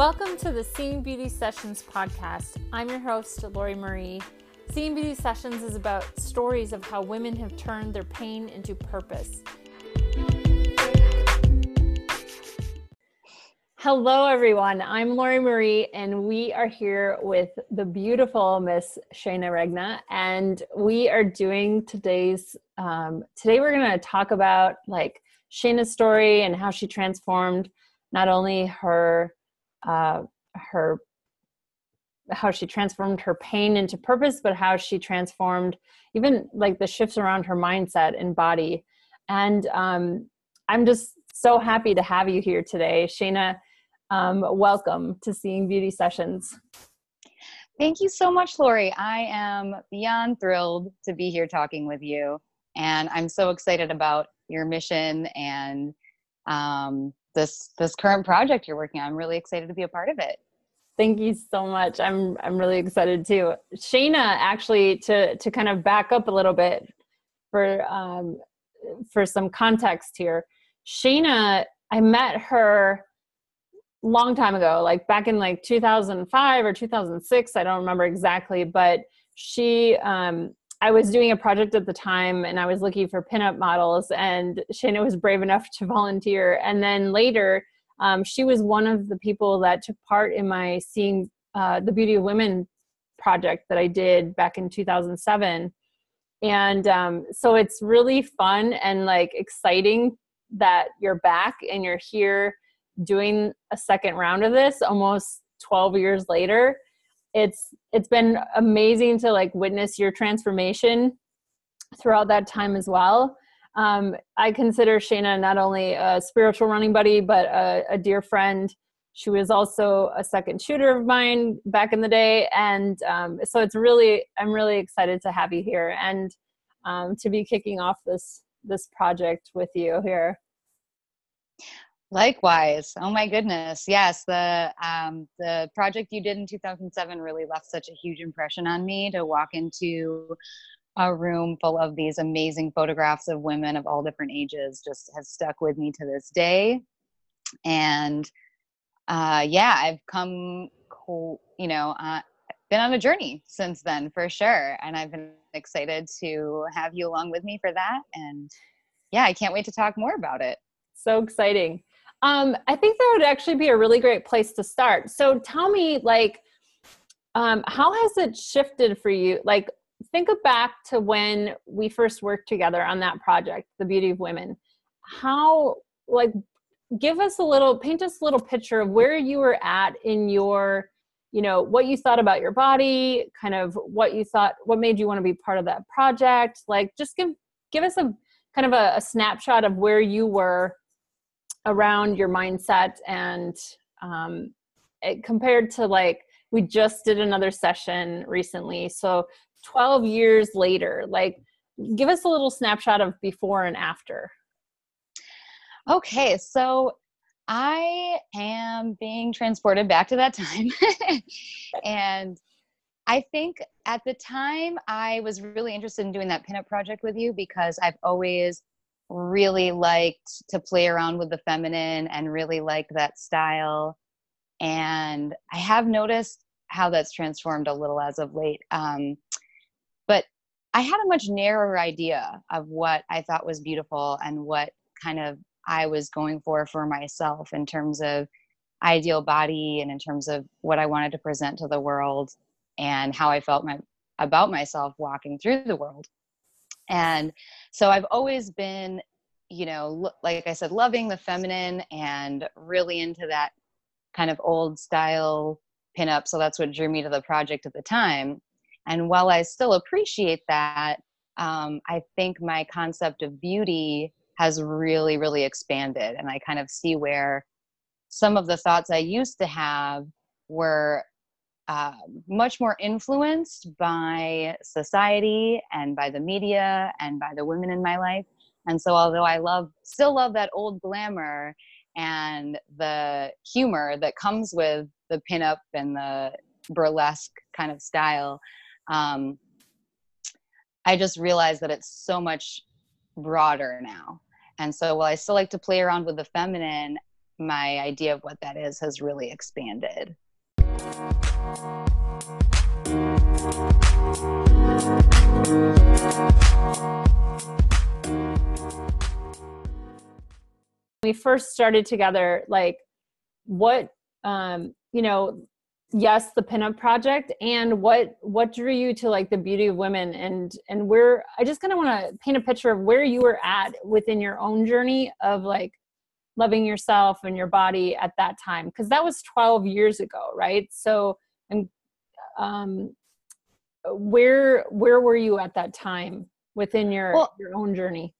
Welcome to the Seeing Beauty Sessions podcast. I'm your host, Lori Marie. Seeing Beauty Sessions is about stories of how women have turned their pain into purpose. Hello, everyone. I'm Lori Marie, and we are here with the beautiful Miss Shayna Regna, and we are doing today's. Um, today, we're going to talk about like Shayna's story and how she transformed not only her uh, her how she transformed her pain into purpose, but how she transformed even like the shifts around her mindset and body. And um, I'm just so happy to have you here today, Shayna. Um, welcome to Seeing Beauty Sessions. Thank you so much, Lori. I am beyond thrilled to be here talking with you. And I'm so excited about your mission and um, this this current project you're working on. I'm really excited to be a part of it. Thank you so much. I'm I'm really excited too. Shayna, actually, to to kind of back up a little bit for um, for some context here. Shayna, I met her long time ago, like back in like 2005 or 2006. I don't remember exactly, but she um, I was doing a project at the time and I was looking for pinup models, and Shayna was brave enough to volunteer. And then later, um, she was one of the people that took part in my Seeing uh, the Beauty of Women project that I did back in 2007. And um, so it's really fun and like exciting that you're back and you're here doing a second round of this almost 12 years later it's it's been amazing to like witness your transformation throughout that time as well. Um, i consider shayna not only a spiritual running buddy but a, a, dear friend. She was also a second shooter of mine back in the day and um, so it's really i'm really excited to have you here and um, to be kicking off this this project with you here Likewise. Oh my goodness. Yes, the um, the project you did in 2007 really left such a huge impression on me to walk into a room full of these amazing photographs of women of all different ages just has stuck with me to this day. And uh, yeah, I've come, you know, uh, been on a journey since then for sure. And I've been excited to have you along with me for that. And yeah, I can't wait to talk more about it. So exciting. Um, I think that would actually be a really great place to start. So tell me, like, um, how has it shifted for you? Like, think back to when we first worked together on that project, The Beauty of Women. How, like, give us a little, paint us a little picture of where you were at in your, you know, what you thought about your body, kind of what you thought, what made you want to be part of that project. Like, just give give us a kind of a, a snapshot of where you were around your mindset and um, it, compared to like we just did another session recently. So 12 years later like give us a little snapshot of before and after. Okay so i am being transported back to that time. And i think at the time i was really interested in doing that pinup project with you because i've always really liked to play around with the feminine and really liked that style. And I have noticed how that's transformed a little as of late. Um, but I had a much narrower idea of what I thought was beautiful and what kind of I was going for for myself in terms of ideal body and in terms of what I wanted to present to the world and how I felt my, about myself walking through the world. And so I've always been, you know, like I said, loving the feminine and really into that kind of old style pinup. So that's what drew me to the project at the time. And while I still appreciate that, um, I think my concept of beauty has really, really expanded. And I kind of see where some of the thoughts I used to have were uh, much more influenced by society and by the media and by the women in my life. And so, although I love, still love that old glamour and the humor that comes with the pinup and the burlesque kind of style, um, I just realized that it's so much broader now. And so, while I still like to play around with the feminine, my idea of what that is has really expanded. We first started together like what um you know yes the pinup project and what what drew you to like the beauty of women? And and where i just kind of want to paint a picture of where you were at within your own journey of like loving yourself and your body at that time because that was 12 years ago right? So and um where where were you at that time within your well, your own journey?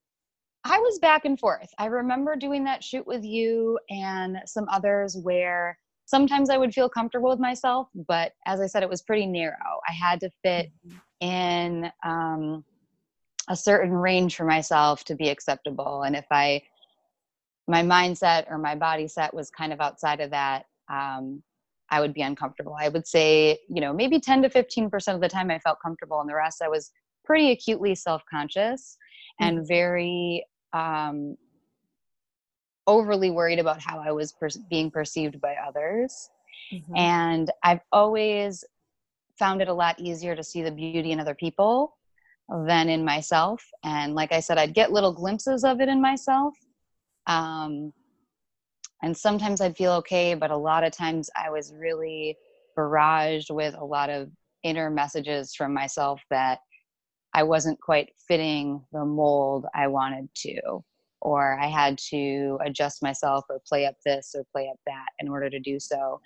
I was back and forth. I remember doing that shoot with you and some others where sometimes i would feel comfortable with myself but as i said it was pretty narrow. I had to fit mm-hmm. in um, a certain range for myself to be acceptable. And if i my mindset or my body set was kind of outside of that um, i would be uncomfortable i would say you know maybe 10 to 15% of the time i felt comfortable and the rest i was pretty acutely self-conscious and mm-hmm. very um, overly worried about how i was per- being perceived by others mm-hmm. and i've always found it a lot easier to see the beauty in other people than in myself and like i said i'd get little glimpses of it in myself um, and sometimes I'd feel okay, but a lot of times I was really barraged with a lot of inner messages from myself that I wasn't quite fitting the mold I wanted to, or I had to adjust myself or play up this or play up that in order to do so.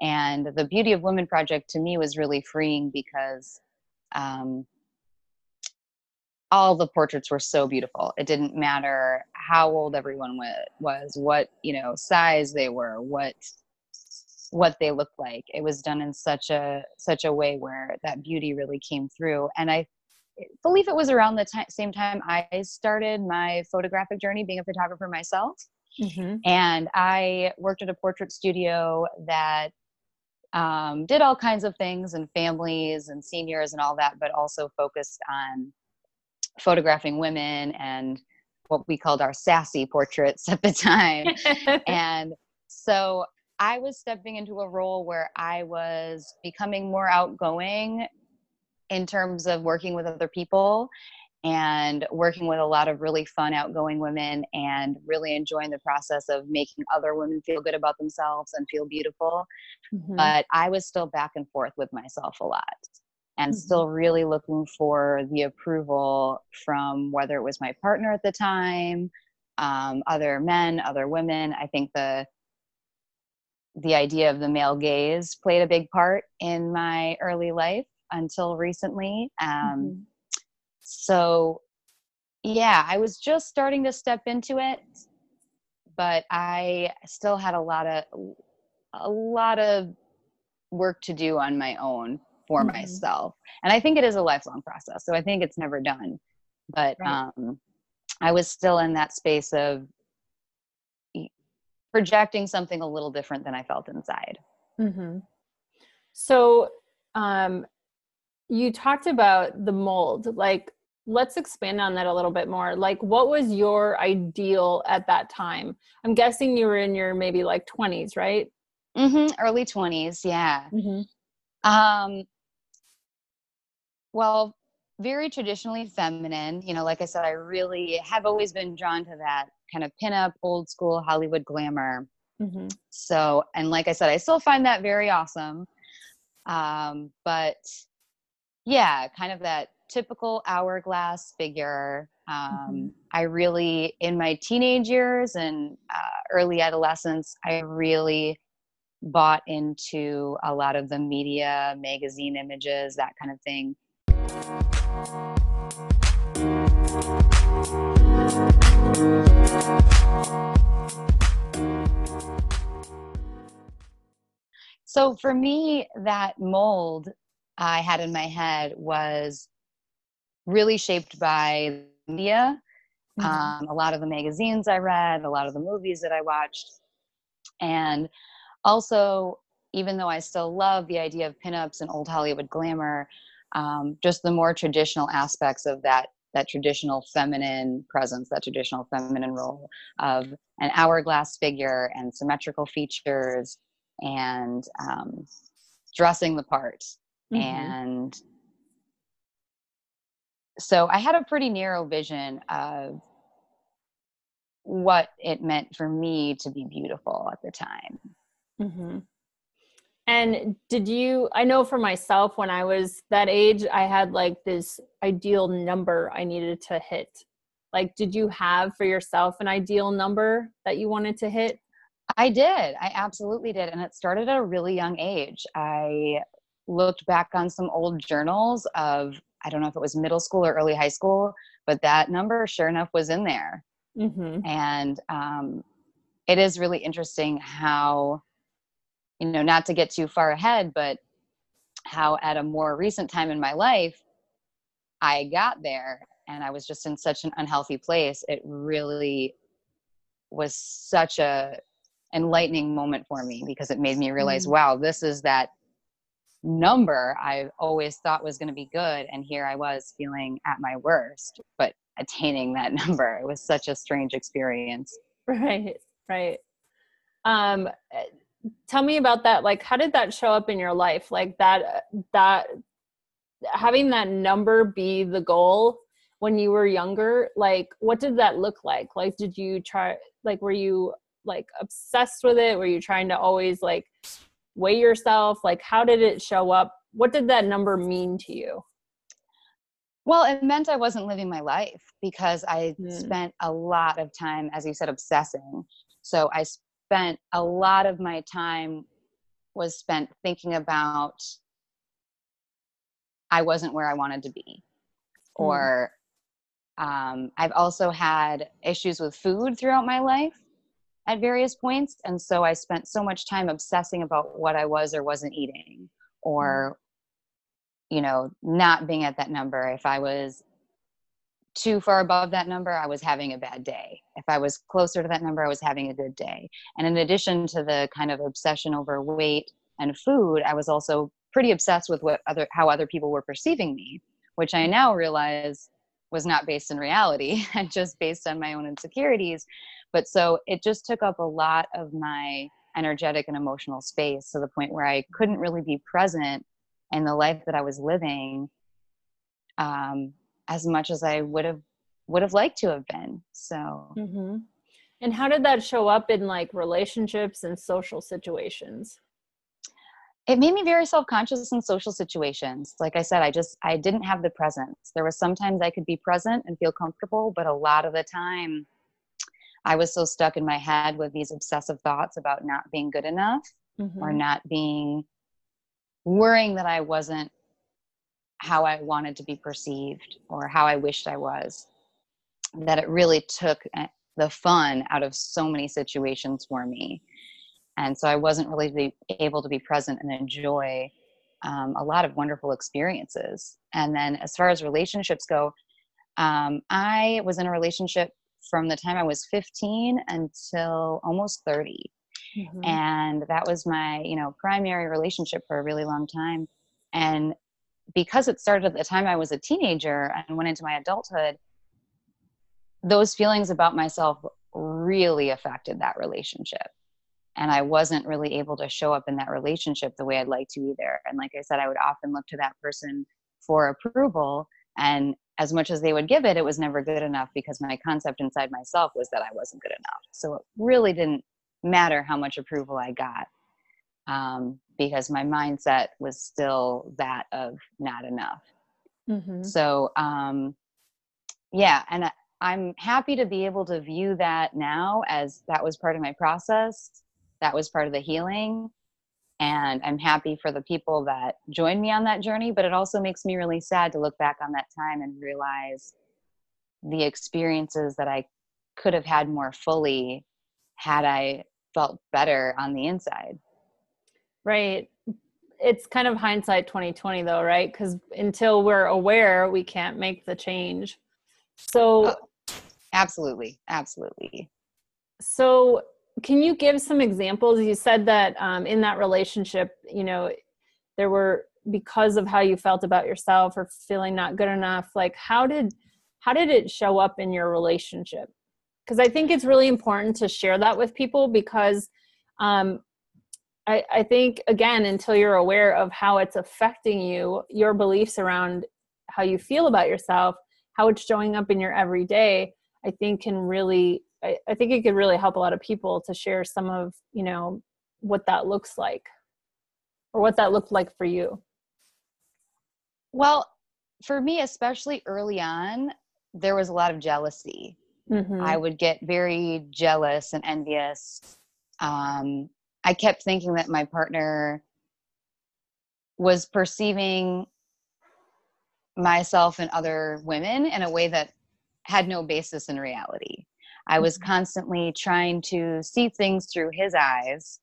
And the Beauty of Women project to me was really freeing because um, all the portraits were so beautiful. It didn't matter how old everyone was, what you know size they were, what what they looked like. It was done in such a such a way where that beauty really came through. And I believe it was around the same time I started my photographic journey, being a photographer myself. Mm-hmm. And I worked at a portrait studio that um, did all kinds of things and families and seniors and all that, but also focused on photographing women and what we called our sassy portraits at the time. and so I was stepping into a role where I was becoming more outgoing in terms of working with other people and working with a lot of really fun, outgoing women and really enjoying the process of making other women feel good about themselves and feel beautiful. Mm-hmm. But I was still back and forth with myself a lot and mm-hmm. still really looking for the approval from whether it was my partner at the time um, other men other women i think the the idea of the male gaze played a big part in my early life until recently um, mm-hmm. so yeah i was just starting to step into it but i still had a lot of a lot of work to do on my own for mm-hmm. myself. And i think it is a lifelong process so i think it's never done. But right. um i was still in that space of projecting something a little different than i felt inside. Mm-hmm. so um you talked about the mold. Like let's expand on that a little bit more. Like what was your ideal at that time? I'm guessing you were in your maybe like 20s right? Mm-hmm. Early 20s yeah. Mm-hmm. um well, very traditionally feminine. You know, like I said, I really have always been drawn to that kind of pinup, old school Hollywood glamour. Mm-hmm. So, and like I said, I still find that very awesome. Um, but yeah, kind of that typical hourglass figure. Um, mm-hmm. I really, in my teenage years and uh, early adolescence, I really bought into a lot of the media, magazine images, that kind of thing. So for me, that mold I had in my head was really shaped by media. Mm-hmm. Um, a lot of the magazines I read, a lot of the movies that I watched. And also, even though I still love the idea of pinups and old Hollywood glamour, um, just the more traditional aspects of that that traditional feminine presence, that traditional feminine role of an hourglass figure and symmetrical features and um, dressing the part. Mm-hmm. And so I had a pretty narrow vision of what it meant for me to be beautiful at the time. Mm-hmm. And did you, I know for myself, when I was that age, I had like this ideal number I needed to hit. Like, did you have for yourself an ideal number that you wanted to hit? I did. I absolutely did. And it started at a really young age. I looked back on some old journals of, I don't know if it was middle school or early high school, but that number, sure enough, was in there. Mm-hmm. And um, it is really interesting how you know not to get too far ahead but how at a more recent time in my life i got there and i was just in such an unhealthy place. It really was such a enlightening moment for me because it made me realize mm-hmm. wow this is that number i always thought was going to be good and here i was feeling at my worst but attaining that number. It was such a strange experience. Right right. Um tell me about that like how did that show up in your life? Like that that having that number be the goal when you were younger like what did that look like? Like did you try like were you like obsessed with it? Were you trying to always like weigh yourself? Like how did it show up? What did that number mean to you? Well it meant i wasn't living my life because i mm. spent a lot of time as you said obsessing. So i spent a lot of my time was spent thinking about I wasn't where I wanted to be. Mm. Or um, I've also had issues with food throughout my life at various points. And so I spent so much time obsessing about what I was or wasn't eating, or, mm. you know, not being at that number. If I was too far above that number, I was having a bad day. If I was closer to that number, I was having a good day. And in addition to the kind of obsession over weight and food, I was also pretty obsessed with what other how other people were perceiving me, which I now realize was not based in reality and just based on my own insecurities. But so it just took up a lot of my energetic and emotional space to the point where I couldn't really be present in the life that I was living um, as much as I would have would have liked to have been. So. Mm-hmm. And how did that show up in like relationships and social situations? It made me very self-conscious in social situations. Like I said, I just I didn't have the presence. There was sometimes I could be present and feel comfortable, but a lot of the time I was so stuck in my head with these obsessive thoughts about not being good enough mm-hmm. or not being worrying that I wasn't how I wanted to be perceived or how I wished I was. That it really took eh, the fun out of so many situations for me. And so I wasn't really able to be present and enjoy um, a lot of wonderful experiences. And then as far as relationships go, um, I was in a relationship from the time I was 15 until almost 30. Mm-hmm. And that was my, you know, primary relationship for a really long time. And because it started at the time I was a teenager and went into my adulthood, those feelings about myself really affected that relationship. And I wasn't really able to show up in that relationship the way I'd like to either. And like I said, I would often look to that person for approval. And as much as they would give it, it was never good enough because my concept inside myself was that I wasn't good enough. So it really didn't matter how much approval I got um, because my mindset was still that of not enough. Mm-hmm. So, um, yeah, and I, I'm happy to be able to view that now as that was part of my process, that was part of the healing. And I'm happy for the people that joined me on that journey, but it also makes me really sad to look back on that time and realize the experiences that I could have had more fully had I felt better on the inside. Right. It's kind of hindsight 2020 though, right? Because until we're aware, we can't make the change. So oh, absolutely. Absolutely. So can you give some examples? You said that um, in that relationship, you know, there were because of how you felt about yourself or feeling not good enough, like how did how did it show up in your relationship because i think it's really important to share that with people because um, I, I think again until you're aware of how it's affecting you your beliefs around how you feel about yourself how it's showing up in your everyday i think can really I, I think it could really help a lot of people to share some of you know what that looks like or what that looked like for you well for me especially early on there was a lot of jealousy mm-hmm. i would get very jealous and envious um, i kept thinking that my partner was perceiving myself and other women in a way that had no basis in reality. I was mm-hmm. constantly trying to see things through his eyes.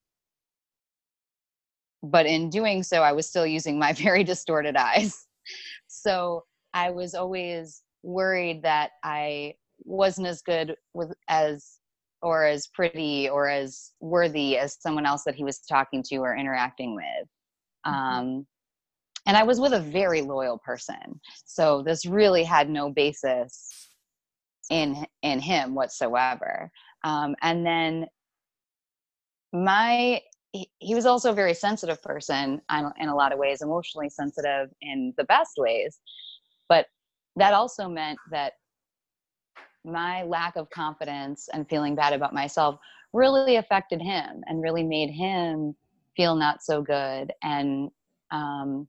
But in doing so, I was still using my very distorted eyes. So I was always worried that I wasn't as good with as or as pretty or as worthy as someone else that he was talking to or interacting with. Mm-hmm. Um, and I was with a very loyal person. So this really had no basis in in him whatsoever. Um, and then my he, he, was also a very sensitive person in a lot of ways, emotionally sensitive in the best ways. But that also meant that my lack of confidence and feeling bad about myself really affected him and really made him feel not so good and um,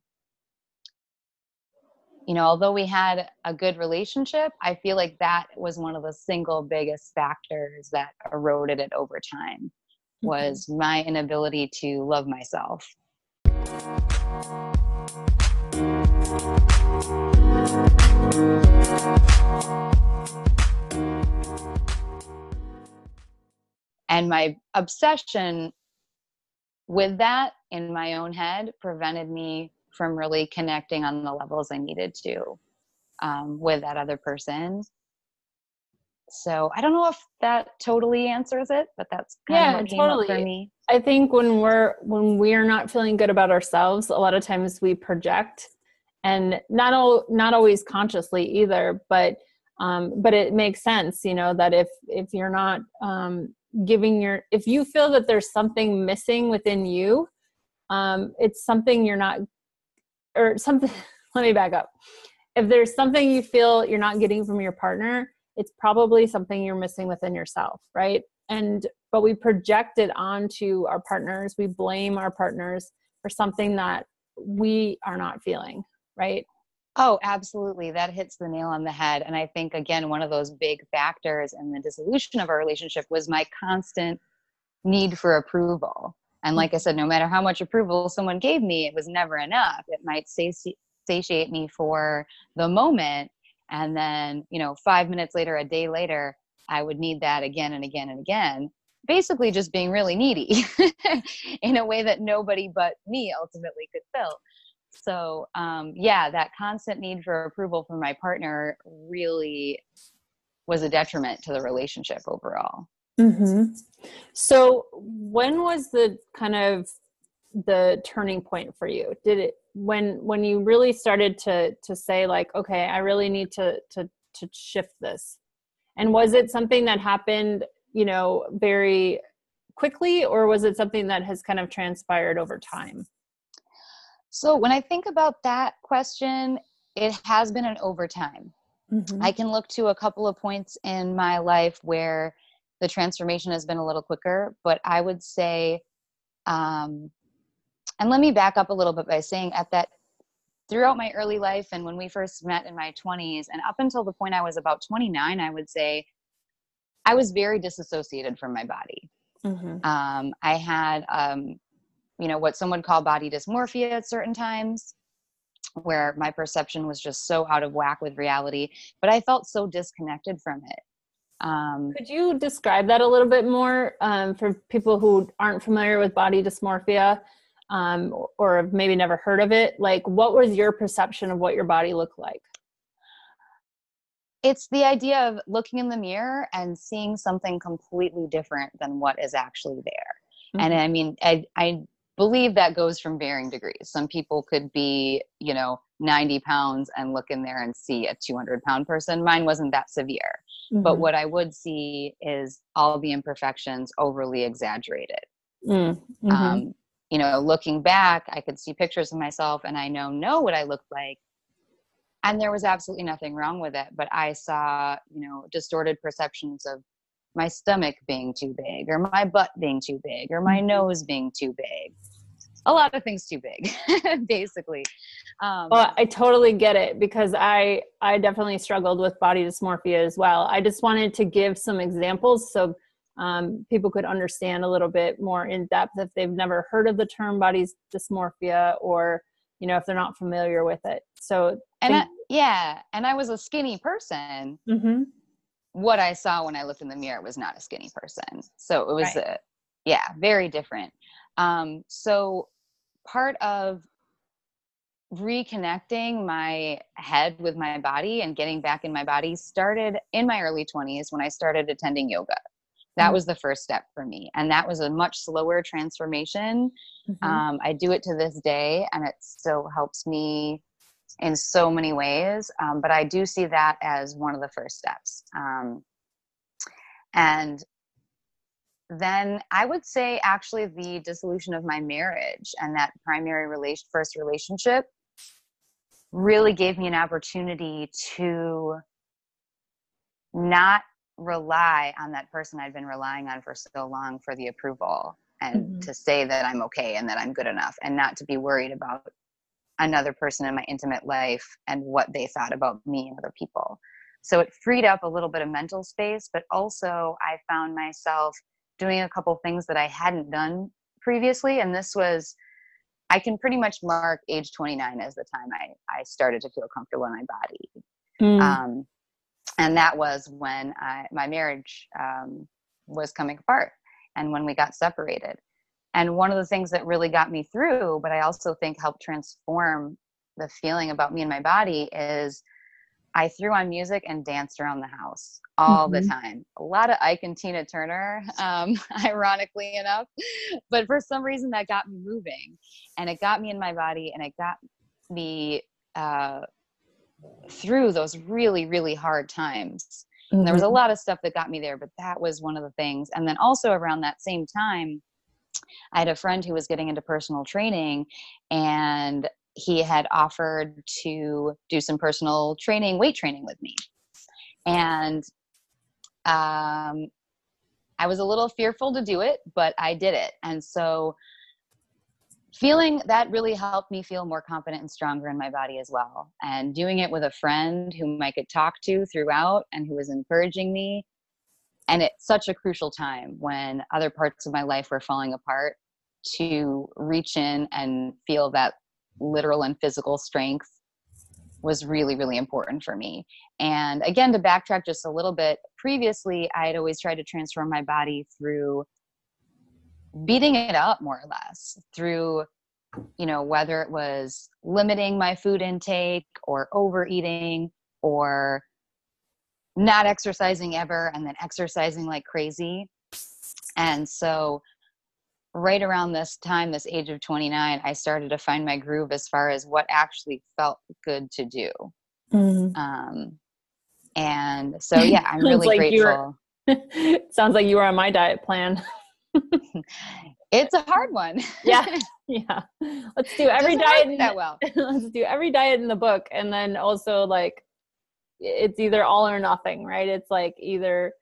you know, although we had a good relationship, I feel like that was one of the single biggest factors that eroded it over time mm-hmm. was my inability to love myself. And my obsession with that in my own head prevented me from really connecting on the levels I needed to um, with that other person. So I don't know if that totally answers it, but that's kind yeah, of what came totally. up for me. I think when we're when we're not feeling good about ourselves, a lot of times we project, and not all not always consciously either, but um, but it makes sense, you know, that if if you're not um, giving your if you feel that there's something missing within you, um, it's something you're not or something let me back up. If there's something you feel you're not getting from your partner it's probably something you're missing within yourself right? And but we project it onto our partners. We blame our partners for something that we are not feeling right oh absolutely that hits the nail on the head and i think again one of those big factors in the dissolution of our relationship was my constant need for approval and mm. like I said, no matter how much approval someone gave me, it was never enough. It might sati- satiate me for the moment. And then, you know, five minutes later, a day later, I would need that again and again and again. Basically, just being really needy in a way that nobody but me ultimately could fill. So, um, yeah, that constant need for approval from my partner really was a detriment to the relationship overall. Mm-hmm. So, when was the kind of the turning point for you? Did it when when you really started to to say like, okay, I really need to to to shift this? And was it something that happened, you know, very quickly, or was it something that has kind of transpired over time? So, when I think about that question, it has been an overtime. Mm-hmm. I can look to a couple of points in my life where the transformation has been a little quicker but i would say um, and let me back up a little bit by saying at that throughout my early life and when we first met in my 20s and up until the point i was about 29 i would say i was very disassociated from my body mm-hmm. um, i had um, you know what some would call body dysmorphia at certain times where my perception was just so out of whack with reality but i felt so disconnected from it um, Could you describe that a little bit more um, for people who aren't familiar with body dysmorphia um, or have maybe never heard of it? Like, what was your perception of what your body looked like? It's the idea of looking in the mirror and seeing something completely different than what is actually there. Mm-hmm. And I mean, I, I believe that goes from varying degrees. Some people could be, you know, 90 pounds and look in there and see a 200 pound person. Mine wasn't that severe. Mm-hmm. But what I would see is all the imperfections overly exaggerated. Mm, mm-hmm. Um, you know, looking back, I could see pictures of myself and I know know what I looked like. And there was absolutely nothing wrong with it. But I saw, you know, distorted perceptions of my stomach being too big or my butt being too big or my mm-hmm. nose being too big. A lot of things too big basically. Um, well i totally get it because i i definitely struggled with body dysmorphia as well. I just wanted to give some examples so um, people could understand a little bit more in depth if they've never heard of the term body dysmorphia or you know if they're not familiar with it. So and I, yeah and i was a skinny person. Mm-hmm. What i saw when i looked in the mirror was not a skinny person so it was right. a, yeah very different um, so part of reconnecting my head with my body and getting back in my body started in my early 20s when I started attending yoga. That mm-hmm. was the first step for me. And that was a much slower transformation. Mm-hmm. Um, I do it to this day, and it still helps me in so many ways. Um, but I do see that as one of the first steps. Um, and then I would say actually the dissolution of my marriage and that primary relation first relationship really gave me an opportunity to not rely on that person I'd been relying on for so long for the approval and mm-hmm. to say that I'm okay and that I'm good enough and not to be worried about another person in my intimate life and what they thought about me and other people. So it freed up a little bit of mental space, but also I found myself doing a couple things that I hadn't done previously. And this was, I can pretty much mark age 29 as the time I, I started to feel comfortable in my body. Mm. Um, and that was when I, my marriage um, was coming apart and when we got separated. And one of the things that really got me through, but I also think helped transform the feeling about me and my body is I threw on music and danced around the house all mm-hmm. the time. A lot of Ike and Tina Turner, um, ironically enough. But for some reason, that got me moving and it got me in my body and it got me uh, through those really, really hard times. Mm-hmm. there was a mm-hmm. lot of stuff that got me there, but that was one of the things. And then also around that same time, I had a friend who was getting into personal training and he had offered to do some personal training, weight training with me. And um, I was a little fearful to do it, but I did it. And so feeling that really helped me feel more confident and stronger in my body as well. And doing it with a friend whom I could talk to throughout and who was encouraging me. And it's such a crucial time when other parts of my life were falling apart to reach in and feel that literal and physical strength was really really important for me. And again to backtrack just a little bit previously i had always tried to transform my body through beating it up more or less through you know whether it was limiting my food intake or overeating or not exercising ever and then exercising like crazy and so right around this time, this age of 29, I started to find my groove as far as what actually felt good to do. Mm-hmm. Um, and so, yeah, I'm really like grateful. sounds like you were on my diet plan. it's a hard one. yeah. Yeah. Let's do every diet that well. let's do every diet in the book. And then also like, it's either all or nothing, right? It's like either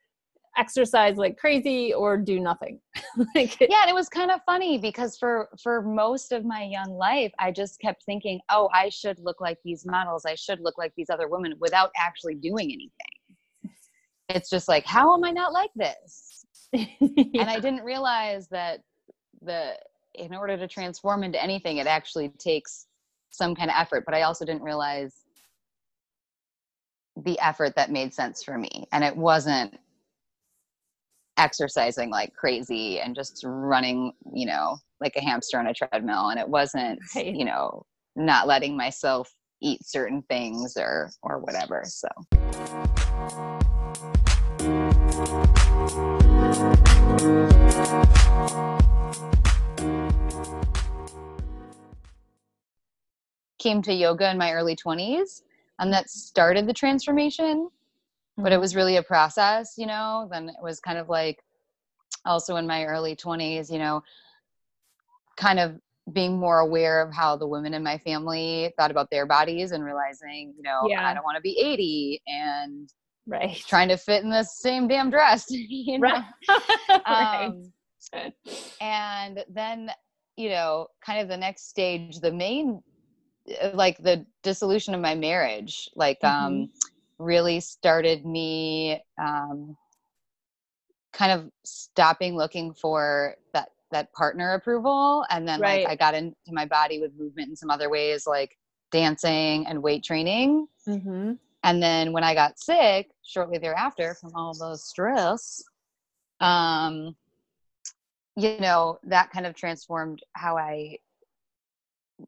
exercise like crazy or do nothing like yeah and it was kind of funny because for for most of my young life i just kept thinking oh i should look like these models i should look like these other women without actually doing anything it's just like how am i not like this yeah. and i didn't realize that the in order to transform into anything it actually takes some kind of effort but i also didn't realize the effort that made sense for me and it wasn't exercising like crazy and just running, you know, like a hamster on a treadmill. And it wasn't, right. you know, not letting myself eat certain things or or whatever. So came to yoga in my early 20s and that started the transformation but it mm-hmm. was really a process you know then it was kind of like also in my early 20s you know kind of being more aware of how the women in my family thought about their bodies and realizing you know yeah. i don't want to be 80 and right trying to fit in the same damn dress you know? right. um, and then you know kind of the next stage the main like the dissolution of my marriage like mm-hmm. um really started me um kind of stopping looking for that that partner approval and then right. like i got into my body with movement in some other ways like dancing and weight training mm-hmm. and then when i got sick shortly thereafter from all the stress um you know that kind of transformed how i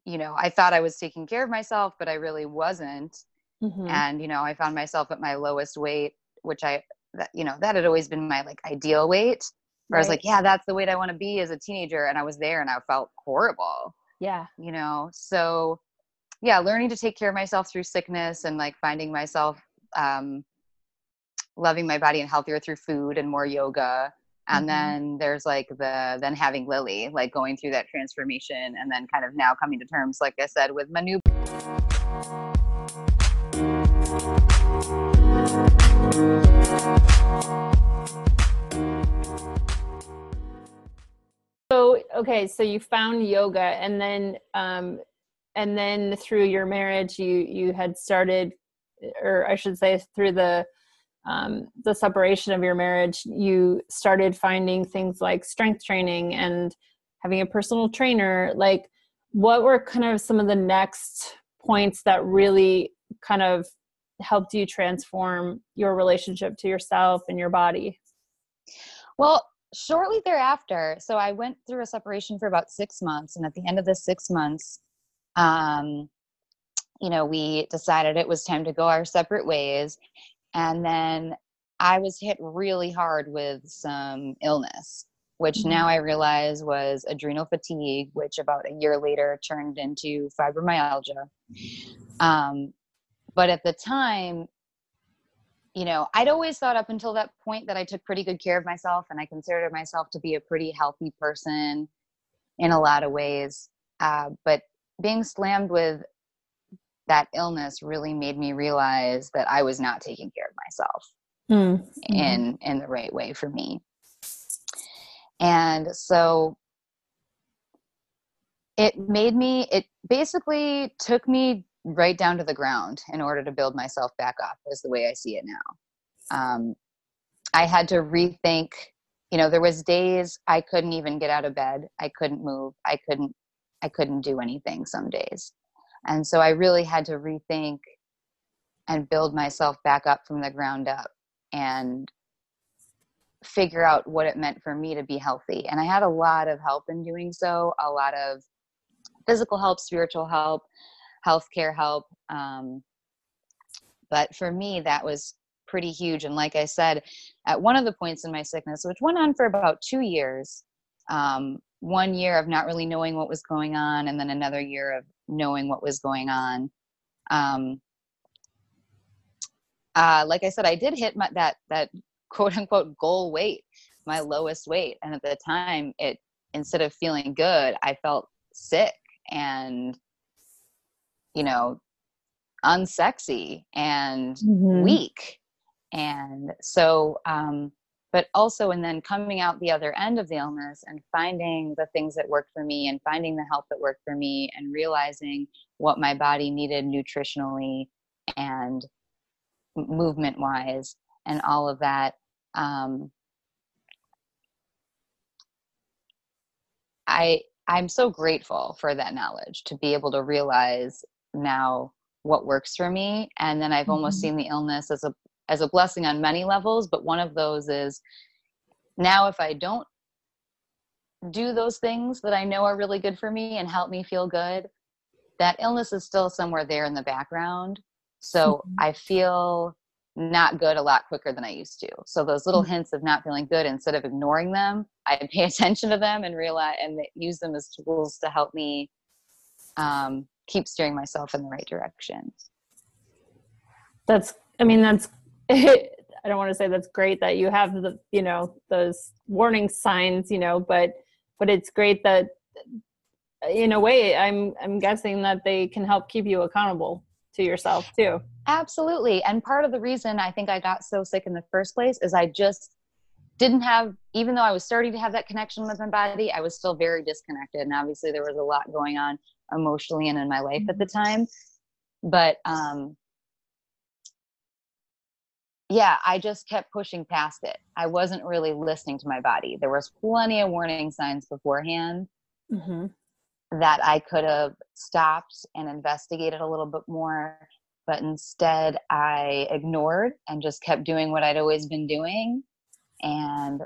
you know i thought i was taking care of myself but i really wasn't. Mm-hmm. and you know i found myself at my lowest weight which i that you know that had always been my like ideal weight. Where right. i was like yeah that's the weight i want to be as a teenager and i was there and i felt horrible yeah. you know? So yeah learning to take care of myself through sickness and like finding myself um loving my body and healthier through food and more yoga and mm-hmm. then there's like the then having lily like going through that transformation and then kind of now coming to terms like i said with my new so okay so you found yoga and then um and then through your marriage you you had started or i should say through the um, the separation of your marriage, you started finding things like strength training and having a personal trainer. Like, what were kind of some of the next points that really kind of helped you transform your relationship to yourself and your body? Well, shortly thereafter, so I went through a separation for about six months, and at the end of the six months, um, you know, we decided it was time to go our separate ways. And then I was hit really hard with some illness, which mm-hmm. now I realize was adrenal fatigue, which about a year later turned into fibromyalgia. Um, but at the time, you know, I'd always thought up until that point that I took pretty good care of myself and I considered myself to be a pretty healthy person in a lot of ways. Uh, but being slammed with that illness really made me realize that I was not taking care of myself mm-hmm. in in the right way for me. And so it made me it basically took me right down to the ground in order to build myself back up is the way I see it now. Um, I had to rethink, you know, there was days I couldn't even get out of bed. I couldn't move. I couldn't I couldn't do anything some days. And so I really had to rethink and build myself back up from the ground up and figure out what it meant for me to be healthy. And I had a lot of help in doing so, a lot of physical help, spiritual help, healthcare help. Um, but for me, that was pretty huge. And like I said, at one of the points in my sickness, which went on for about two years, um, one year of not really knowing what was going on, and then another year of knowing what was going on. Um, uh, like I said, I did hit my, that that quote unquote goal weight, my lowest weight, and at the time, it instead of feeling good, I felt sick and you know unsexy and mm-hmm. weak, and so um, but also and then coming out the other end of the illness and finding the things that worked for me and finding the help that worked for me and realizing what my body needed nutritionally and movement wise and all of that um, i i'm so grateful for that knowledge to be able to realize now what works for me and then i've mm-hmm. almost seen the illness as a as a blessing on many levels but one of those is now if i don't do those things that i know are really good for me and help me feel good that illness is still somewhere there in the background so mm-hmm. i feel not good a lot quicker than i used to so those little mm-hmm. hints of not feeling good instead of ignoring them i pay attention to them and realize and use them as tools to help me um, keep steering myself in the right direction. That's, I mean, that's, I don't want to say that's great that you have the, you know, those warning signs, you know, but, but it's great that in a way i'm i'm guessing that they can help keep you accountable to yourself too. Absolutely. And part of the reason i think i got so sick in the first place is i just didn't have even though i was starting to have that connection with my body i was still very disconnected. And obviously there was a lot going on emotionally and in my life at the mm-hmm. time. But um yeah i just kept pushing past it. I wasn't really listening to my body. There was plenty of warning signs beforehand mm-hmm. that I could have stopped and investigated a little bit more, but instead I ignored and just kept doing what I'd always been doing and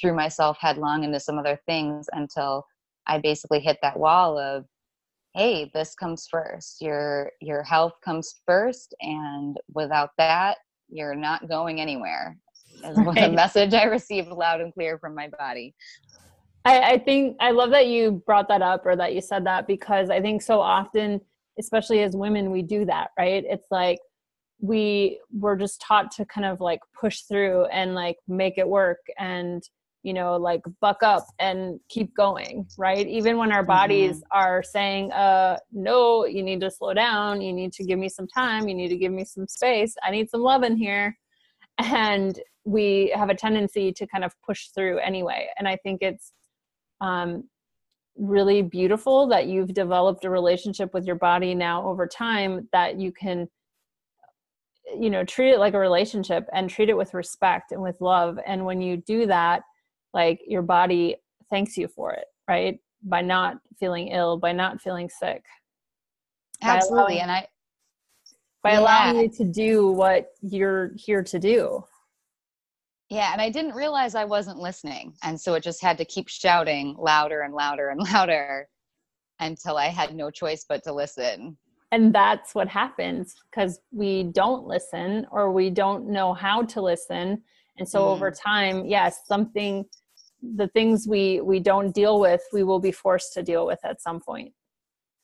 threw myself headlong into some other things until I basically hit that wall of hey this comes first. Your your health comes first. And without that you're not going anywhere is right. the message I received loud and clear from my body. I, I think I love that you brought that up or that you said that because I think so often, especially as women, we do that, right? It's like we we're just taught to kind of like push through and like make it work and you know like buck up and keep going right? Even when our bodies mm-hmm. are saying uh no you need to slow down. You need to give me some time. You need to give me some space. I need some love in here. And we have a tendency to kind of push through anyway. And i think it's um, really beautiful that you've developed a relationship with your body now over time that you can you know treat it like a relationship and treat it with respect and with love. And when you do that like your body thanks you for it right by not feeling ill by not feeling sick absolutely allowing, and i by yeah. allowing you to do what you're here to do yeah, and I didn't realize I wasn't listening. And so it just had to keep shouting louder and louder and louder until I had no choice but to listen. And that's what happens because we don't listen or we don't know how to listen. And so mm. over time, yes, something the things we we don't deal with, we will be forced to deal with at some point.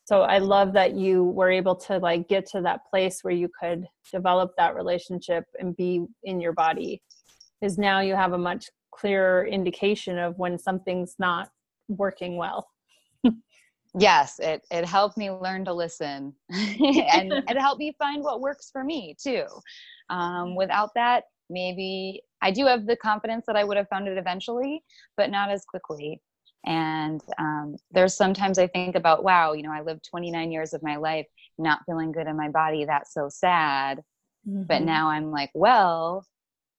So I love that you were able to like get to that place where you could develop that relationship and be in your body is now you have a much clearer indication of when something's not working well. Yes it it helped me learn to listen. And it helped me find what works for me too. Um, without that maybe i do have the confidence that i would have found it eventually but not as quickly and um, there's sometimes i think about wow you know i lived 29 years of my life not feeling good in my body that's so sad mm-hmm. but now i'm like well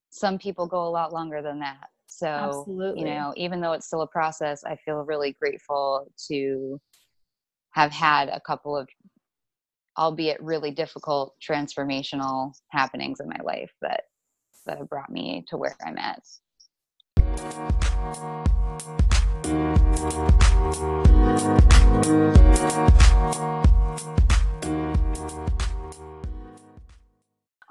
some people go a lot longer than that so Absolutely. you know even though it's still a process i feel really grateful to have had a couple of albeit really difficult transformational happenings in my life that that have brought me to where i'm at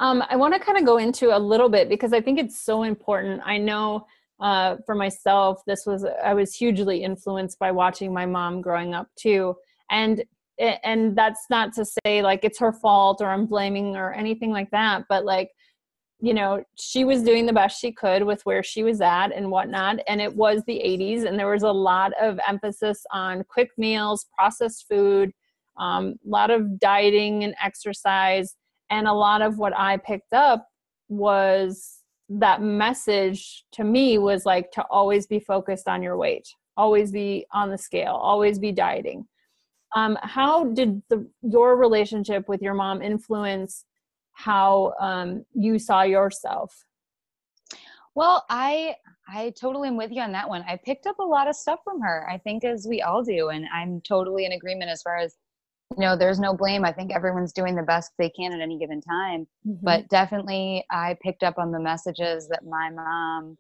Um, I want to kind of go into a little bit because I think it's so important. I know uh, for myself, this was I was hugely influenced by watching my mom growing up too, and and that's not to say like it's her fault or I'm blaming or anything like that, but like you know she was doing the best she could with where she was at and whatnot and it was the 80s and there was a lot of emphasis on quick meals processed food um, a lot of dieting and exercise and a lot of what i picked up was that message to me was like to always be focused on your weight always be on the scale always be dieting. Um, how did the, your relationship with your mom influence how um, you saw yourself well i i totally am with you on that one i picked up a lot of stuff from her i think as we all do and i'm totally in agreement as far as you know there's no blame i think everyone's doing the best they can at any given time mm-hmm. but definitely i picked up on the messages that my mom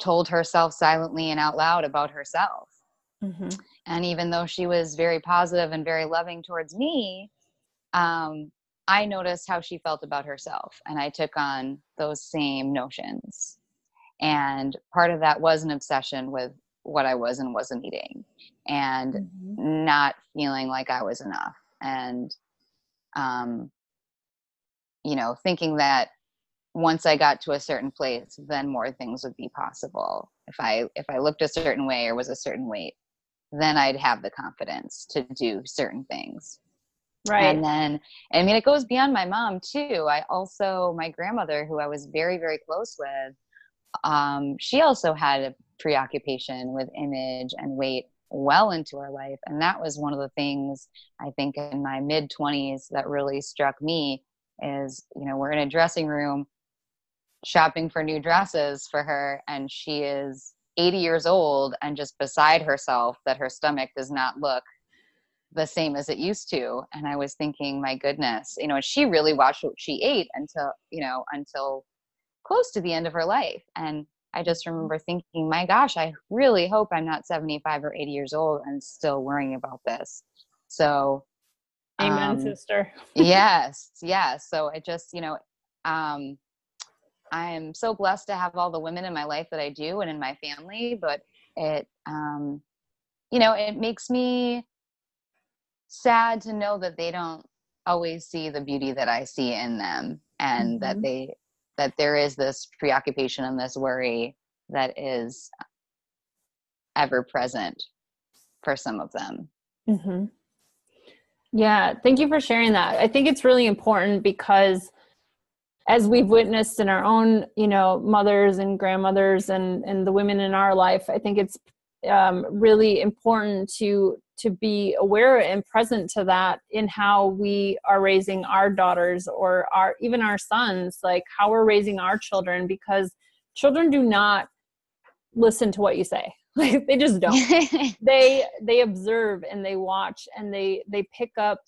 told herself silently and out loud about herself mm-hmm. and even though she was very positive and very loving towards me um, i noticed how she felt about herself and i took on those same notions. And part of that was an obsession with what i was and wasn't eating and mm-hmm. not feeling like i was enough. And um, you know thinking that once i got to a certain place then more things would be possible. If i if i looked a certain way or was a certain weight then i'd have the confidence to do certain things right. and then i mean it goes beyond my mom too. I also my grandmother who i was very very close with um, she also had a preoccupation with image and weight well into her life. And that was one of the things i think in my mid 20s that really struck me is you know we're in a dressing room shopping for new dresses for her and she is 80 years old and just beside herself that her stomach does not look the same as it used to and i was thinking my goodness you know she really watched what she ate until you know until close to the end of her life and i just remember thinking my gosh i really hope i'm not 75 or 80 years old and still worrying about this. So amen um, sister. yes yes so it just you know um i am so blessed to have all the women in my life that i do and in my family but it um you know it makes me sad to know that they don't always see the beauty that I see in them and mm-hmm. that they that there is this preoccupation and this worry that is ever present for some of them. Mm-hmm. Yeah, thank you for sharing that. I think it's really important because as we've witnessed in our own, you know, mothers and grandmothers and and the women in our life, I think it's um, really important to to be aware and present to that in how we are raising our daughters or our even our sons like how we're raising our children because children do not listen to what you say. Like they just don't. They they observe and they watch and they they pick up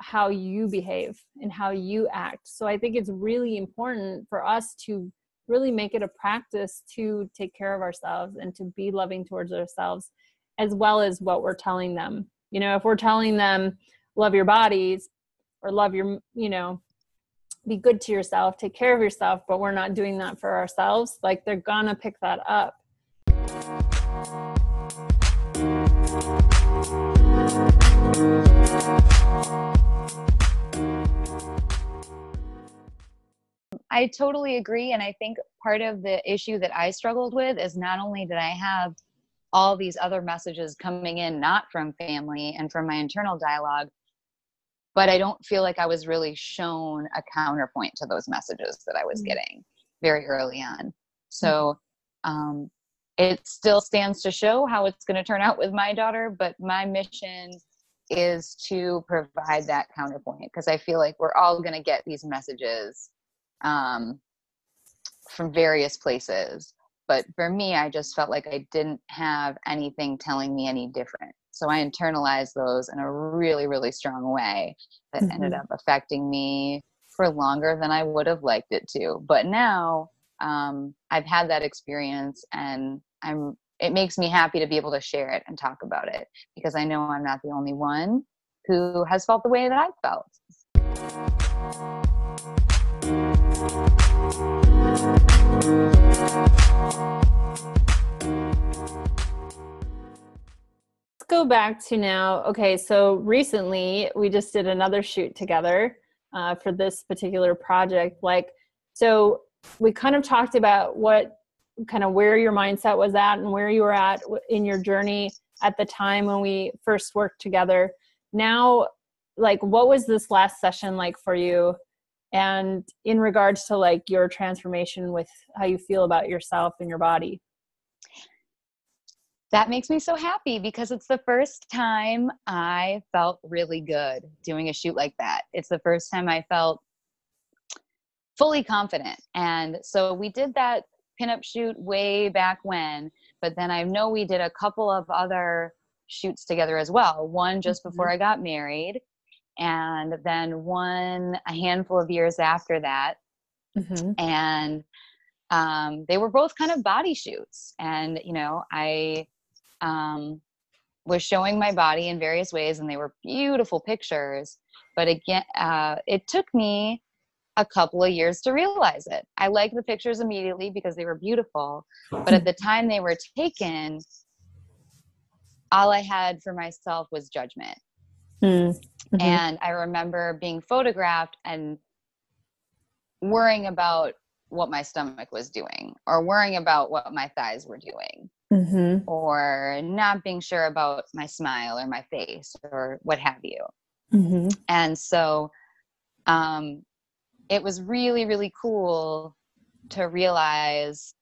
how you behave and how you act. So i think it's really important for us to really make it a practice to take care of ourselves and to be loving towards ourselves as well as what we're telling them. You know if we're telling them love your bodies or love your you know be good to yourself take care of yourself but we're not doing that for ourselves like they're gonna pick that up I totally agree. And I think part of the issue that I struggled with is not only did I have all these other messages coming in, not from family and from my internal dialogue, but I don't feel like I was really shown a counterpoint to those messages that I was mm-hmm. getting very early on. So um, it still stands to show how it's going to turn out with my daughter, but my mission is to provide that counterpoint because I feel like we're all going to get these messages um, from various places. But for me, I just felt like I didn't have anything telling me any different. So I internalized those in a really, really strong way that mm-hmm. ended up affecting me for longer than I would have liked it to. But now um, I've had that experience and I'm it makes me happy to be able to share it and talk about it because I know I'm not the only one who has felt the way that I felt. Let's go back to now. Okay, so recently we just did another shoot together uh, for this particular project. Like, so we kind of talked about what kind of where your mindset was at and where you were at in your journey at the time when we first worked together. Now, like, what was this last session like for you? And in regards to like your transformation with how you feel about yourself and your body that makes me so happy because it's the first time I felt really good doing a shoot like that. It's the first time I felt fully confident. And so we did that pinup shoot way back when, but then I know we did a couple of other shoots together as well. One just mm-hmm. before I got married, and then one a handful of years after that mm-hmm. and um, they were both kind of body shoots. And you know i um, was showing my body in various ways and they were beautiful pictures. But again uh, it took me a couple of years to realize it. I liked the pictures immediately because they were beautiful but at the time they were taken all i had for myself was judgment Mm-hmm. And I remember being photographed and worrying about what my stomach was doing or worrying about what my thighs were doing mm-hmm. or not being sure about my smile or my face or what have you. Mm-hmm. And so um, it was really, really cool to realize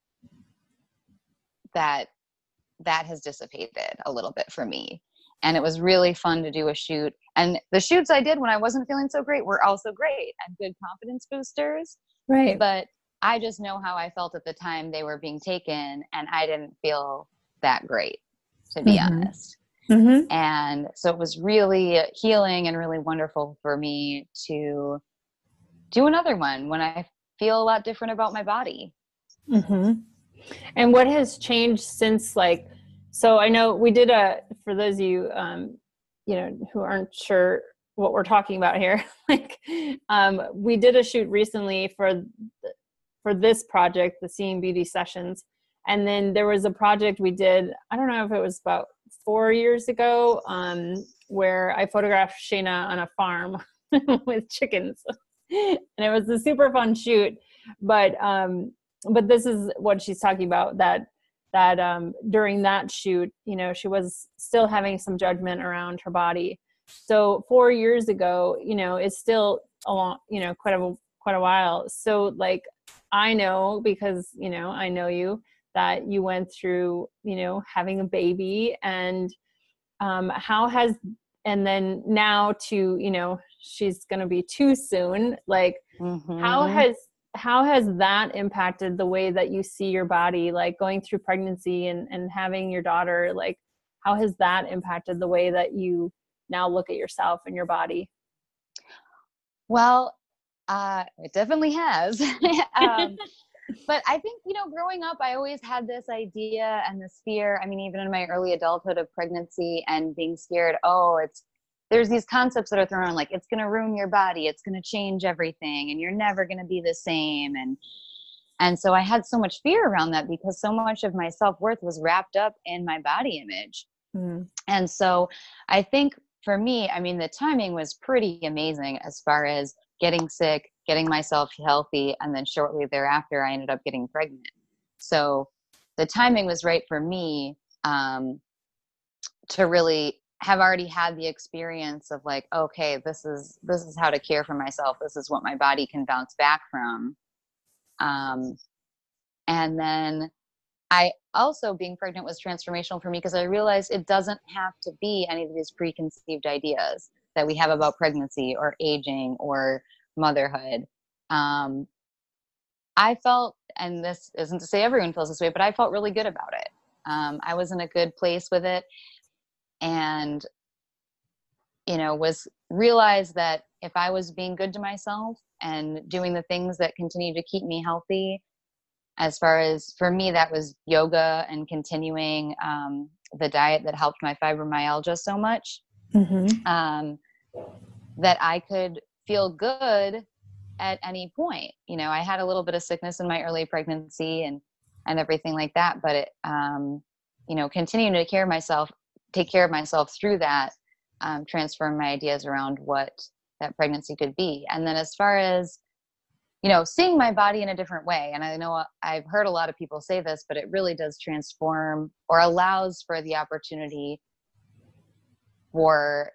that that has dissipated a little bit for me. And it was really fun to do a shoot. And the shoots I did when I wasn't feeling so great were also great and good confidence boosters. Right. But I just know how I felt at the time they were being taken, and I didn't feel that great, to be mm-hmm. honest. Mm-hmm. And so it was really healing and really wonderful for me to do another one when I feel a lot different about my body. Mm-hmm. And what has changed since, like, so I know we did a, for those of you, um, you know, who aren't sure what we're talking about here, like, um, we did a shoot recently for, for this project, the Seeing Beauty Sessions. And then there was a project we did, I don't know if it was about four years ago, um, where I photographed Shayna on a farm with chickens. and it was a super fun shoot. But um, but this is what she's talking about that that um, during that shoot, you know, she was still having some judgment around her body. So four years ago, you know, it's still a long, you know, quite a quite a while. So like I know because you know I know you that you went through, you know, having a baby and um, how has and then now to you know she's going to be too soon like mm-hmm. how has how has that impacted the way that you see your body like going through pregnancy and and having your daughter? Like how has that impacted the way that you now look at yourself and your body? Well uh it definitely has. Um, but i think you know growing up i always had this idea and this fear i mean even in my early adulthood of pregnancy and being scared oh it's there's these concepts that are thrown around like it's going to ruin your body it's going to change everything and you're never going to be the same and and so i had so much fear around that because so much of my self-worth was wrapped up in my body image mm. and so i think for me i mean the timing was pretty amazing as far as getting sick getting myself healthy and then shortly thereafter i ended up getting pregnant so the timing was right for me um, to really have already had the experience of like okay this is this is how to care for myself. This is what my body can bounce back from. Um and then i also being pregnant was transformational for me because i realized it doesn't have to be any of these preconceived ideas that we have about pregnancy or aging or motherhood. Um i felt and this isn't to say everyone feels this way but i felt really good about it. Um, i was in a good place with it and you know was realized that if i was being good to myself and doing the things that continue to keep me healthy as far as for me that was yoga and continuing um, the diet that helped my fibromyalgia so much mm-hmm. um, that i could feel good at any point you know i had a little bit of sickness in my early pregnancy and and everything like that but it um, you know continuing to care myself take care of myself through that um, transform my ideas around what that pregnancy could be and then as far as you know seeing my body in a different way and i know i've heard a lot of people say this but it really does transform or allows for the opportunity for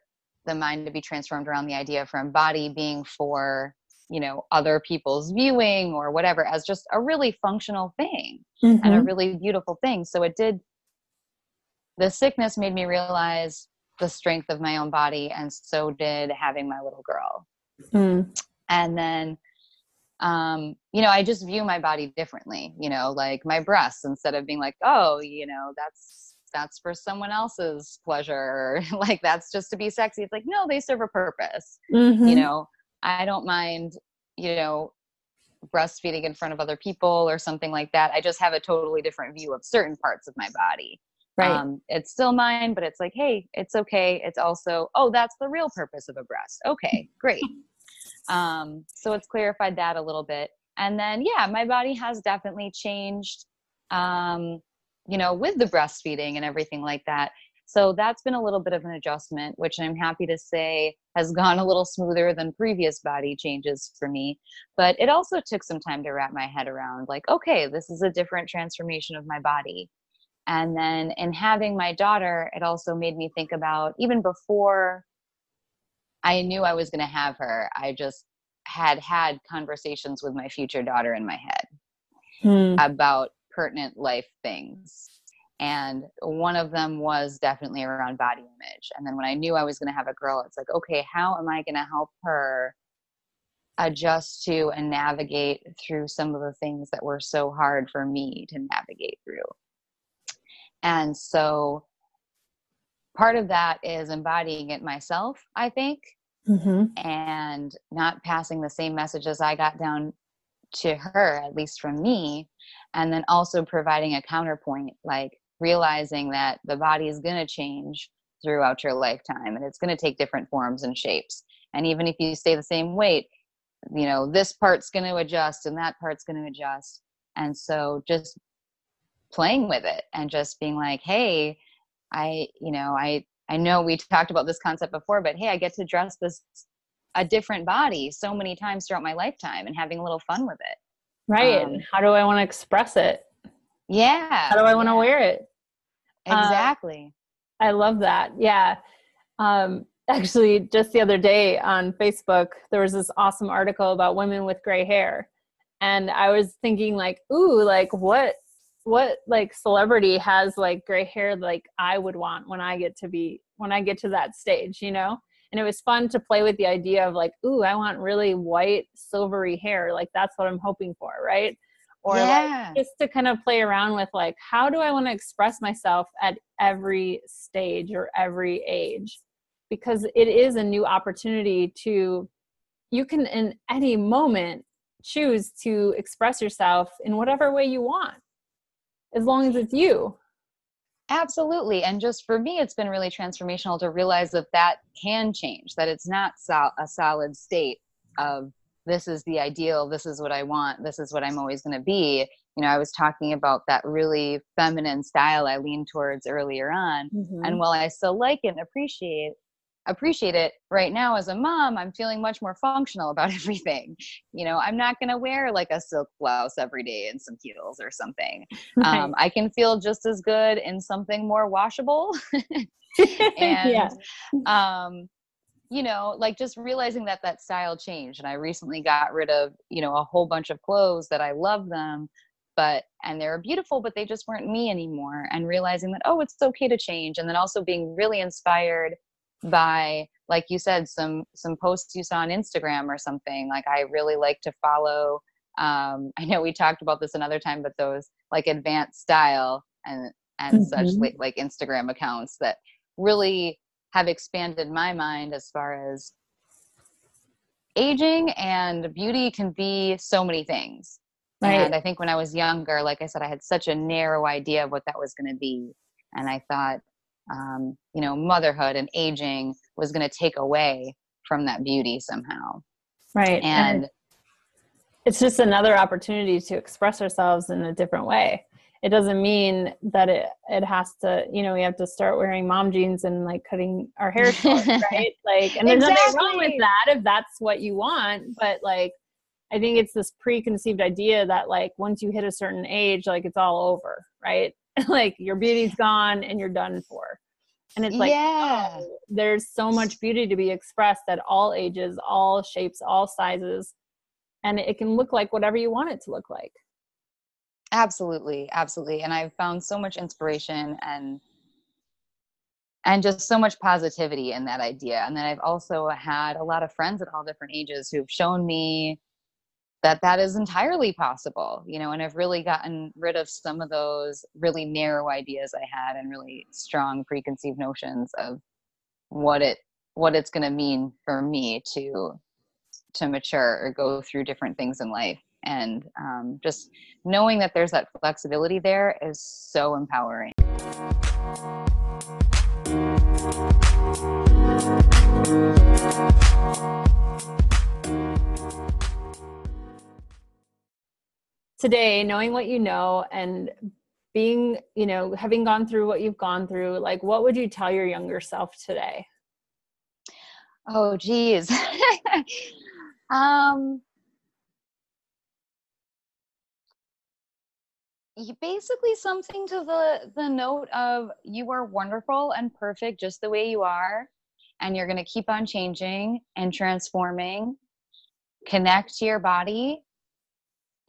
the mind to be transformed around the idea from body being for you know other people's viewing or whatever as just a really functional thing mm-hmm. and a mm-hmm. really beautiful thing so it did the sickness made me realize the strength of my own body and so did having my little girl. Mm. and then um, you know i just view my body differently you know like my breasts instead of being like oh you know that's that's for someone else's pleasure. Like that's just to be sexy. It's like no they serve a purpose. Mm-hmm. you know i don't mind you know breastfeeding in front of other people or something like that. I just have a totally different view of certain parts of my body Right. Um, it's still mine, but it's like, hey, it's okay. It's also, oh, that's the real purpose of a breast. Okay, great. um, so it's clarified that a little bit. And then, yeah, my body has definitely changed, um, you know, with the breastfeeding and everything like that. So that's been a little bit of an adjustment, which I'm happy to say has gone a little smoother than previous body changes for me. But it also took some time to wrap my head around like, okay, this is a different transformation of my body. And then in having my daughter, it also made me think about even before I knew I was going to have her, I just had had conversations with my future daughter in my head hmm. about pertinent life things. And one of them was definitely around body image. And then when i knew i was going to have a girl it's like okay how am i going to help her adjust to and navigate through some of the things that were so hard for me to navigate through and so part of that is embodying it myself i think mm-hmm. and not passing the same messages i got down to her at least from me and then also providing a counterpoint like realizing that the body is going to change throughout your lifetime and it's going to take different forms and shapes and even if you stay the same weight you know this part's going to adjust and that part's going to adjust and so just playing with it and just being like hey i you know i i know we talked about this concept before but hey i get to dress this a different body so many times throughout my lifetime and having a little fun with it. Right um, how do i want to express it? Yeah. How do i want to yeah. wear it? Uh, exactly. Uh, i love that yeah. Um, actually just the other day on facebook there was this awesome article about women with gray hair and i was thinking like ooh like what what like celebrity has like gray hair like i would want when i get to be when i get to that stage you know? And it was fun to play with the idea of like ooh i want really white silvery hair like that's what i'm hoping for right? Or yeah. like just to kind of play around with like how do i want to express myself at every stage or every age? Because it is a new opportunity to you can in any moment choose to express yourself in whatever way you want as long as it's you. Absolutely. And just for me it's been really transformational to realize that that can change that it's not sol- a solid state of this is the ideal this is what i want this is what i'm always going to be. You know i was talking about that really feminine style i leaned towards earlier on. Mm-hmm. and while i still like it and appreciate appreciate it right now as a mom i'm feeling much more functional about everything you know i'm not going to wear like a silk blouse every day and some heels or something right. um, i can feel just as good in something more washable and yeah. um, you know like just realizing that that style changed and i recently got rid of you know a whole bunch of clothes that i love them but and they were beautiful but they just weren't me anymore and realizing that oh it's okay to change and then also being really inspired by like you said some some posts you saw on instagram or something like i really like to follow um i know we talked about this another time but those like advanced style and and mm-hmm. such like, like instagram accounts that really have expanded my mind as far as aging and beauty can be so many things. Right. And I think when I was younger, like I said, I had such a narrow idea of what that was going to be. And I thought, um, you know, motherhood and aging was going to take away from that beauty somehow. Right. And, and it's just another opportunity to express ourselves in a different way it doesn't mean that it it has to you know we have to start wearing mom jeans and like cutting our hair short right like and there's exactly. nothing wrong with that if that's what you want but like i think it's this preconceived idea that like once you hit a certain age like it's all over right like your beauty's gone and you're done for. And it's like yeah. Oh, there's so much beauty to be expressed at all ages all shapes all sizes. And it can look like whatever you want it to look like. Absolutely absolutely. And i've found so much inspiration and and just so much positivity in that idea. And then i've also had a lot of friends at all different ages who've shown me that that is entirely possible you know and i've really gotten rid of some of those really narrow ideas i had and really strong preconceived notions of what it what it's going to mean for me to to mature or go through different things in life. And um, just knowing that there's that flexibility there is so empowering today knowing what you know and being you know having gone through what you've gone through like what would you tell your younger self today? Oh geez. Um basically something to the the note of you are wonderful and perfect just the way you are and you're going to keep on changing and transforming. Connect to your body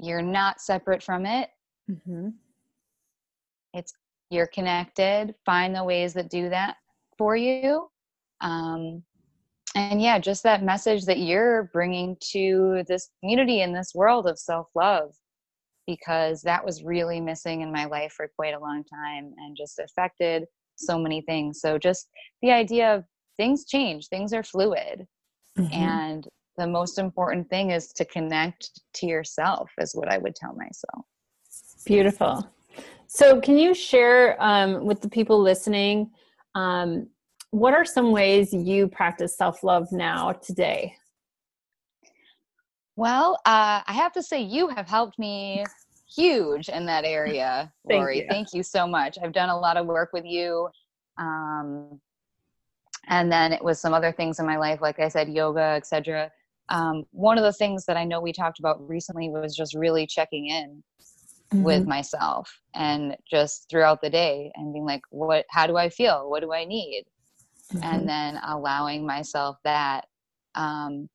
you're not separate from it. Mm-hmm. it's you're connected. Find the ways that do that for you. Um, and yeah just that message that you're bringing to this community in this world of self-love because that was really missing in my life for quite a long time and just affected so many things. So just the idea of things change things are fluid. Mm-hmm. and the most important thing is to connect to yourself is what i would tell myself. Beautiful. So can you share um, with the people listening um, what are some ways you practice self-love now today? Well uh, i have to say you have helped me huge in that area Thank lori. you. thank you so much. I've done a lot of work with you um, and then it was some other things in my life like i said yoga etc um, one of the things that i know we talked about recently was just really checking in mm-hmm. with myself and just throughout the day and being like what how do i feel what do i need mm-hmm. and then allowing myself that um,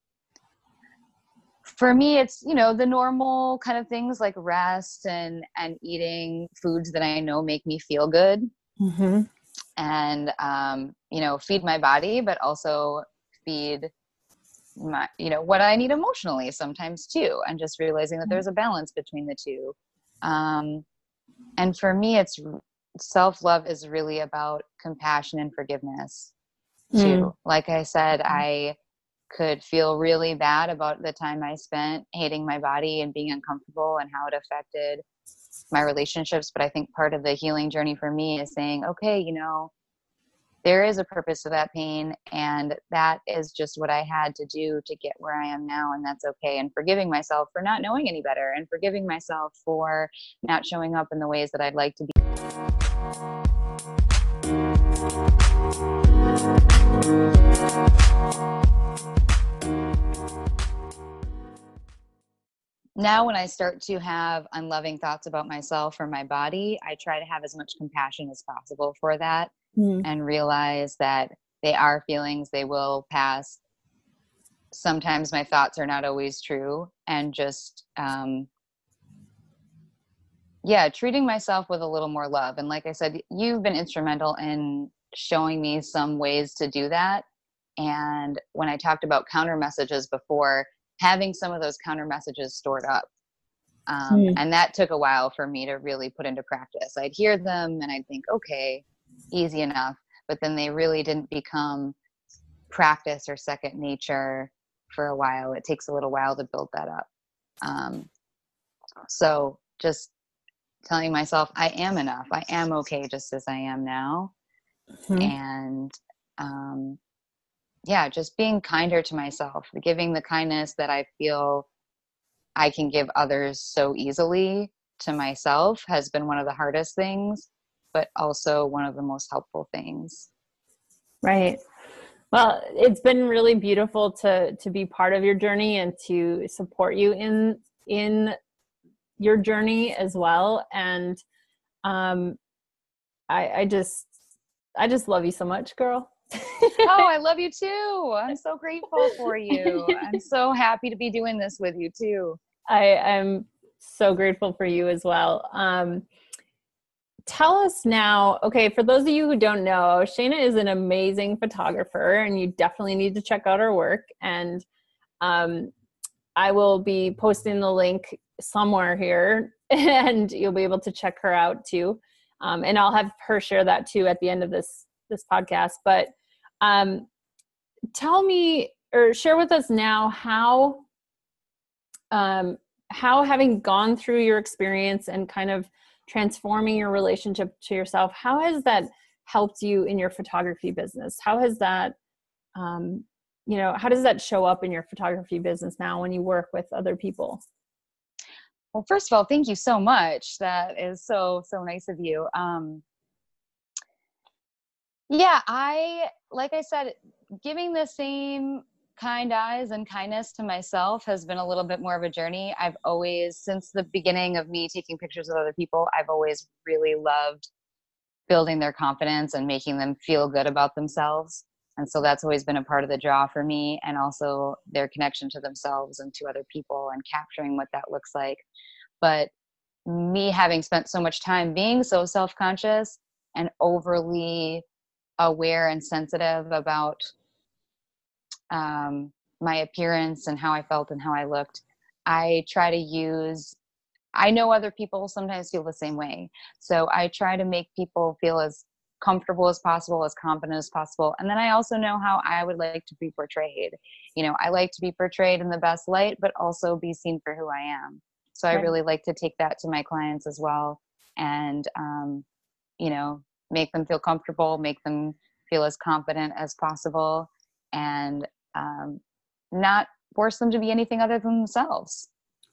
for me it's you know the normal kind of things like rest and and eating foods that i know make me feel good mm-hmm and um, you know feed my body but also feed my you know what i need emotionally sometimes too and just realizing that mm-hmm. there's a balance between the two um, and for me it's self-love is really about compassion and forgiveness too mm. like i said mm. i could feel really bad about the time i spent hating my body and being uncomfortable and how it affected my relationships but i think part of the healing journey for me is saying okay you know there is a purpose to that pain and that is just what i had to do to get where i am now and that's okay and forgiving myself for not knowing any better and forgiving myself for not showing up in the ways that i'd like to be. Now when i start to have unloving thoughts about myself or my body i try to have as much compassion as possible for that mm. and realize that they are feelings they will pass sometimes my thoughts are not always true and just um yeah treating myself with a little more love and like i said you've been instrumental in showing me some ways to do that and when i talked about counter messages before having some of those counter messages stored up. Um, mm. And that took a while for me to really put into practice. I'd hear them and I'd think, okay, easy enough. But then they really didn't become practice or second nature for a while. It takes a little while to build that up. Um, so just telling myself, I am enough. I am okay just as I am now. Mm-hmm. And um, yeah, just being kinder to myself, giving the kindness that I feel I can give others so easily to myself has been one of the hardest things, but also one of the most helpful things. Right. Well, it's been really beautiful to to be part of your journey and to support you in in your journey as well. And um I I just I just love you so much, girl oh, I love you too. I'm so grateful for you. I'm so happy to be doing this with you too. I am so grateful for you as well. Um, tell us now, okay, for those of you who don't know, Shayna is an amazing photographer and you definitely need to check out her work. And um, I will be posting the link somewhere here and you'll be able to check her out too. Um, and I'll have her share that too at the end of this this podcast. But um, tell me or share with us now how um, how having gone through your experience and kind of transforming your relationship to yourself how has that helped you in your photography business how has that um, you know how does that show up in your photography business now when you work with other people Well, first of all, thank you so much. That is so so nice of you. Um, yeah, I like I said, giving the same kind eyes and kindness to myself has been a little bit more of a journey. I've always, since the beginning of me taking pictures of other people, I've always really loved building their confidence and making them feel good about themselves. And so that's always been a part of the draw for me, and also their connection to themselves and to other people and capturing what that looks like. But me having spent so much time being so self conscious and overly aware and sensitive about um, my appearance and how I felt and how I looked, I try to use. I know other people sometimes feel the same way. So I try to make people feel as comfortable as possible, as confident as possible. And then I also know how I would like to be portrayed. You know, I like to be portrayed in the best light, but also be seen for who I am. So right. I really like to take that to my clients as well and, um, you know, make them feel comfortable, make them feel as confident as possible, and um, not force them to be anything other than themselves.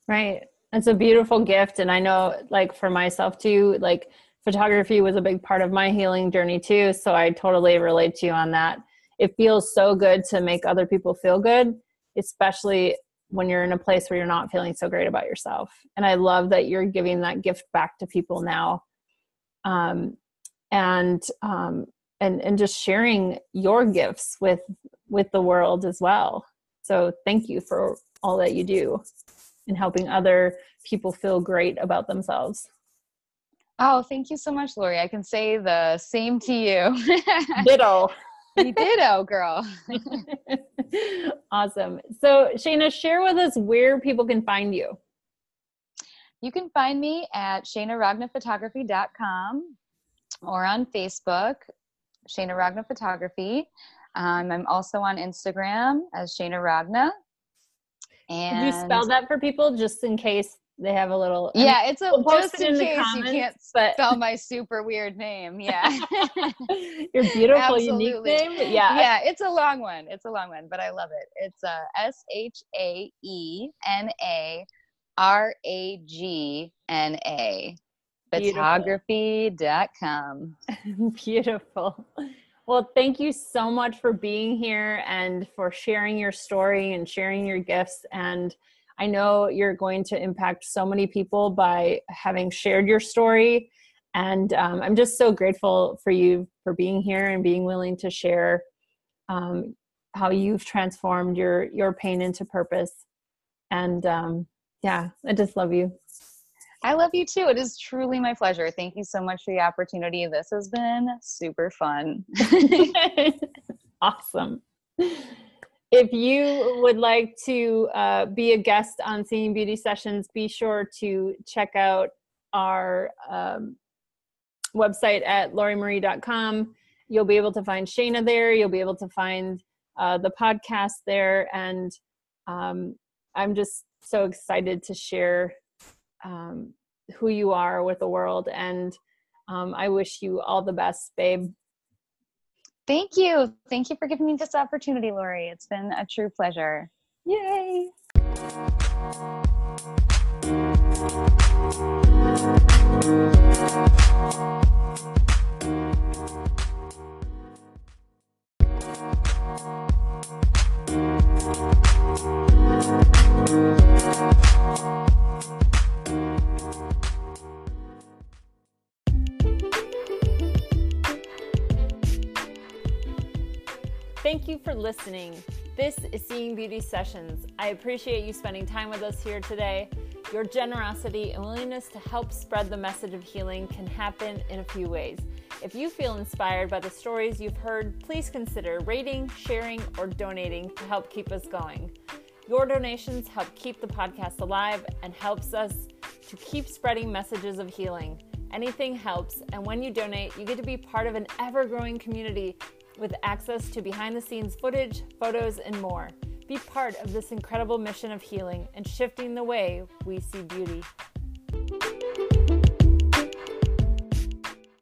Right. It's a beautiful gift. And I know, like, for myself too, like, photography was a big part of my healing journey too. So I totally relate to you on that. It feels so good to make other people feel good, especially when you're in a place where you're not feeling so great about yourself. And I love that you're giving that gift back to people now. Um, and um, and and just sharing your gifts with with the world as well. So thank you for all that you do and helping other people feel great about themselves. Oh thank you so much lori. I can say the same to you. Ditto. You ditto girl. Awesome. So shayna share with us where people can find you. You can find me at shaynaragnaphotography.com or on facebook Shayna Ragna Photography. Um, I'm also on Instagram as Shayna Ragna. And Could you spell that for people just in case they have a little? Yeah, it's a we'll just in, in case comments, you can't but... spell my super weird name. Yeah, your beautiful, unique name. Yeah, yeah, it's a long one. It's a long one, but I love it. It's uh, S H photography.com. Beautiful. Well, thank you so much for being here and for sharing your story and sharing your gifts. And I know you're going to impact so many people by having shared your story. And um, I'm just so grateful for you for being here and being willing to share um, how you've transformed your your pain into purpose. And um, yeah, I just love you. I love you too. It is truly my pleasure. Thank you so much for the opportunity. This has been super fun. awesome. If you would like to uh, be a guest on Seeing Beauty Sessions, be sure to check out our um, website at lauriemarie.com. You'll be able to find Shayna there. You'll be able to find uh, the podcast there. And um, I'm just so excited to share um, who you are with the world. And um, I wish you all the best, babe. Thank you. Thank you for giving me this opportunity, Lori. It's been a true pleasure. Yay. Thank you for listening. This is Seeing Beauty Sessions. I appreciate you spending time with us here today. Your generosity and willingness to help spread the message of healing can happen in a few ways. If you feel inspired by the stories you've heard, please consider rating, sharing, or donating to help keep us going. Your donations help keep the podcast alive and helps us to keep spreading messages of healing. Anything helps, and when you donate, you get to be part of an ever growing community with access to behind the scenes footage, photos, and more. Be part of this incredible mission of healing and shifting the way we see beauty.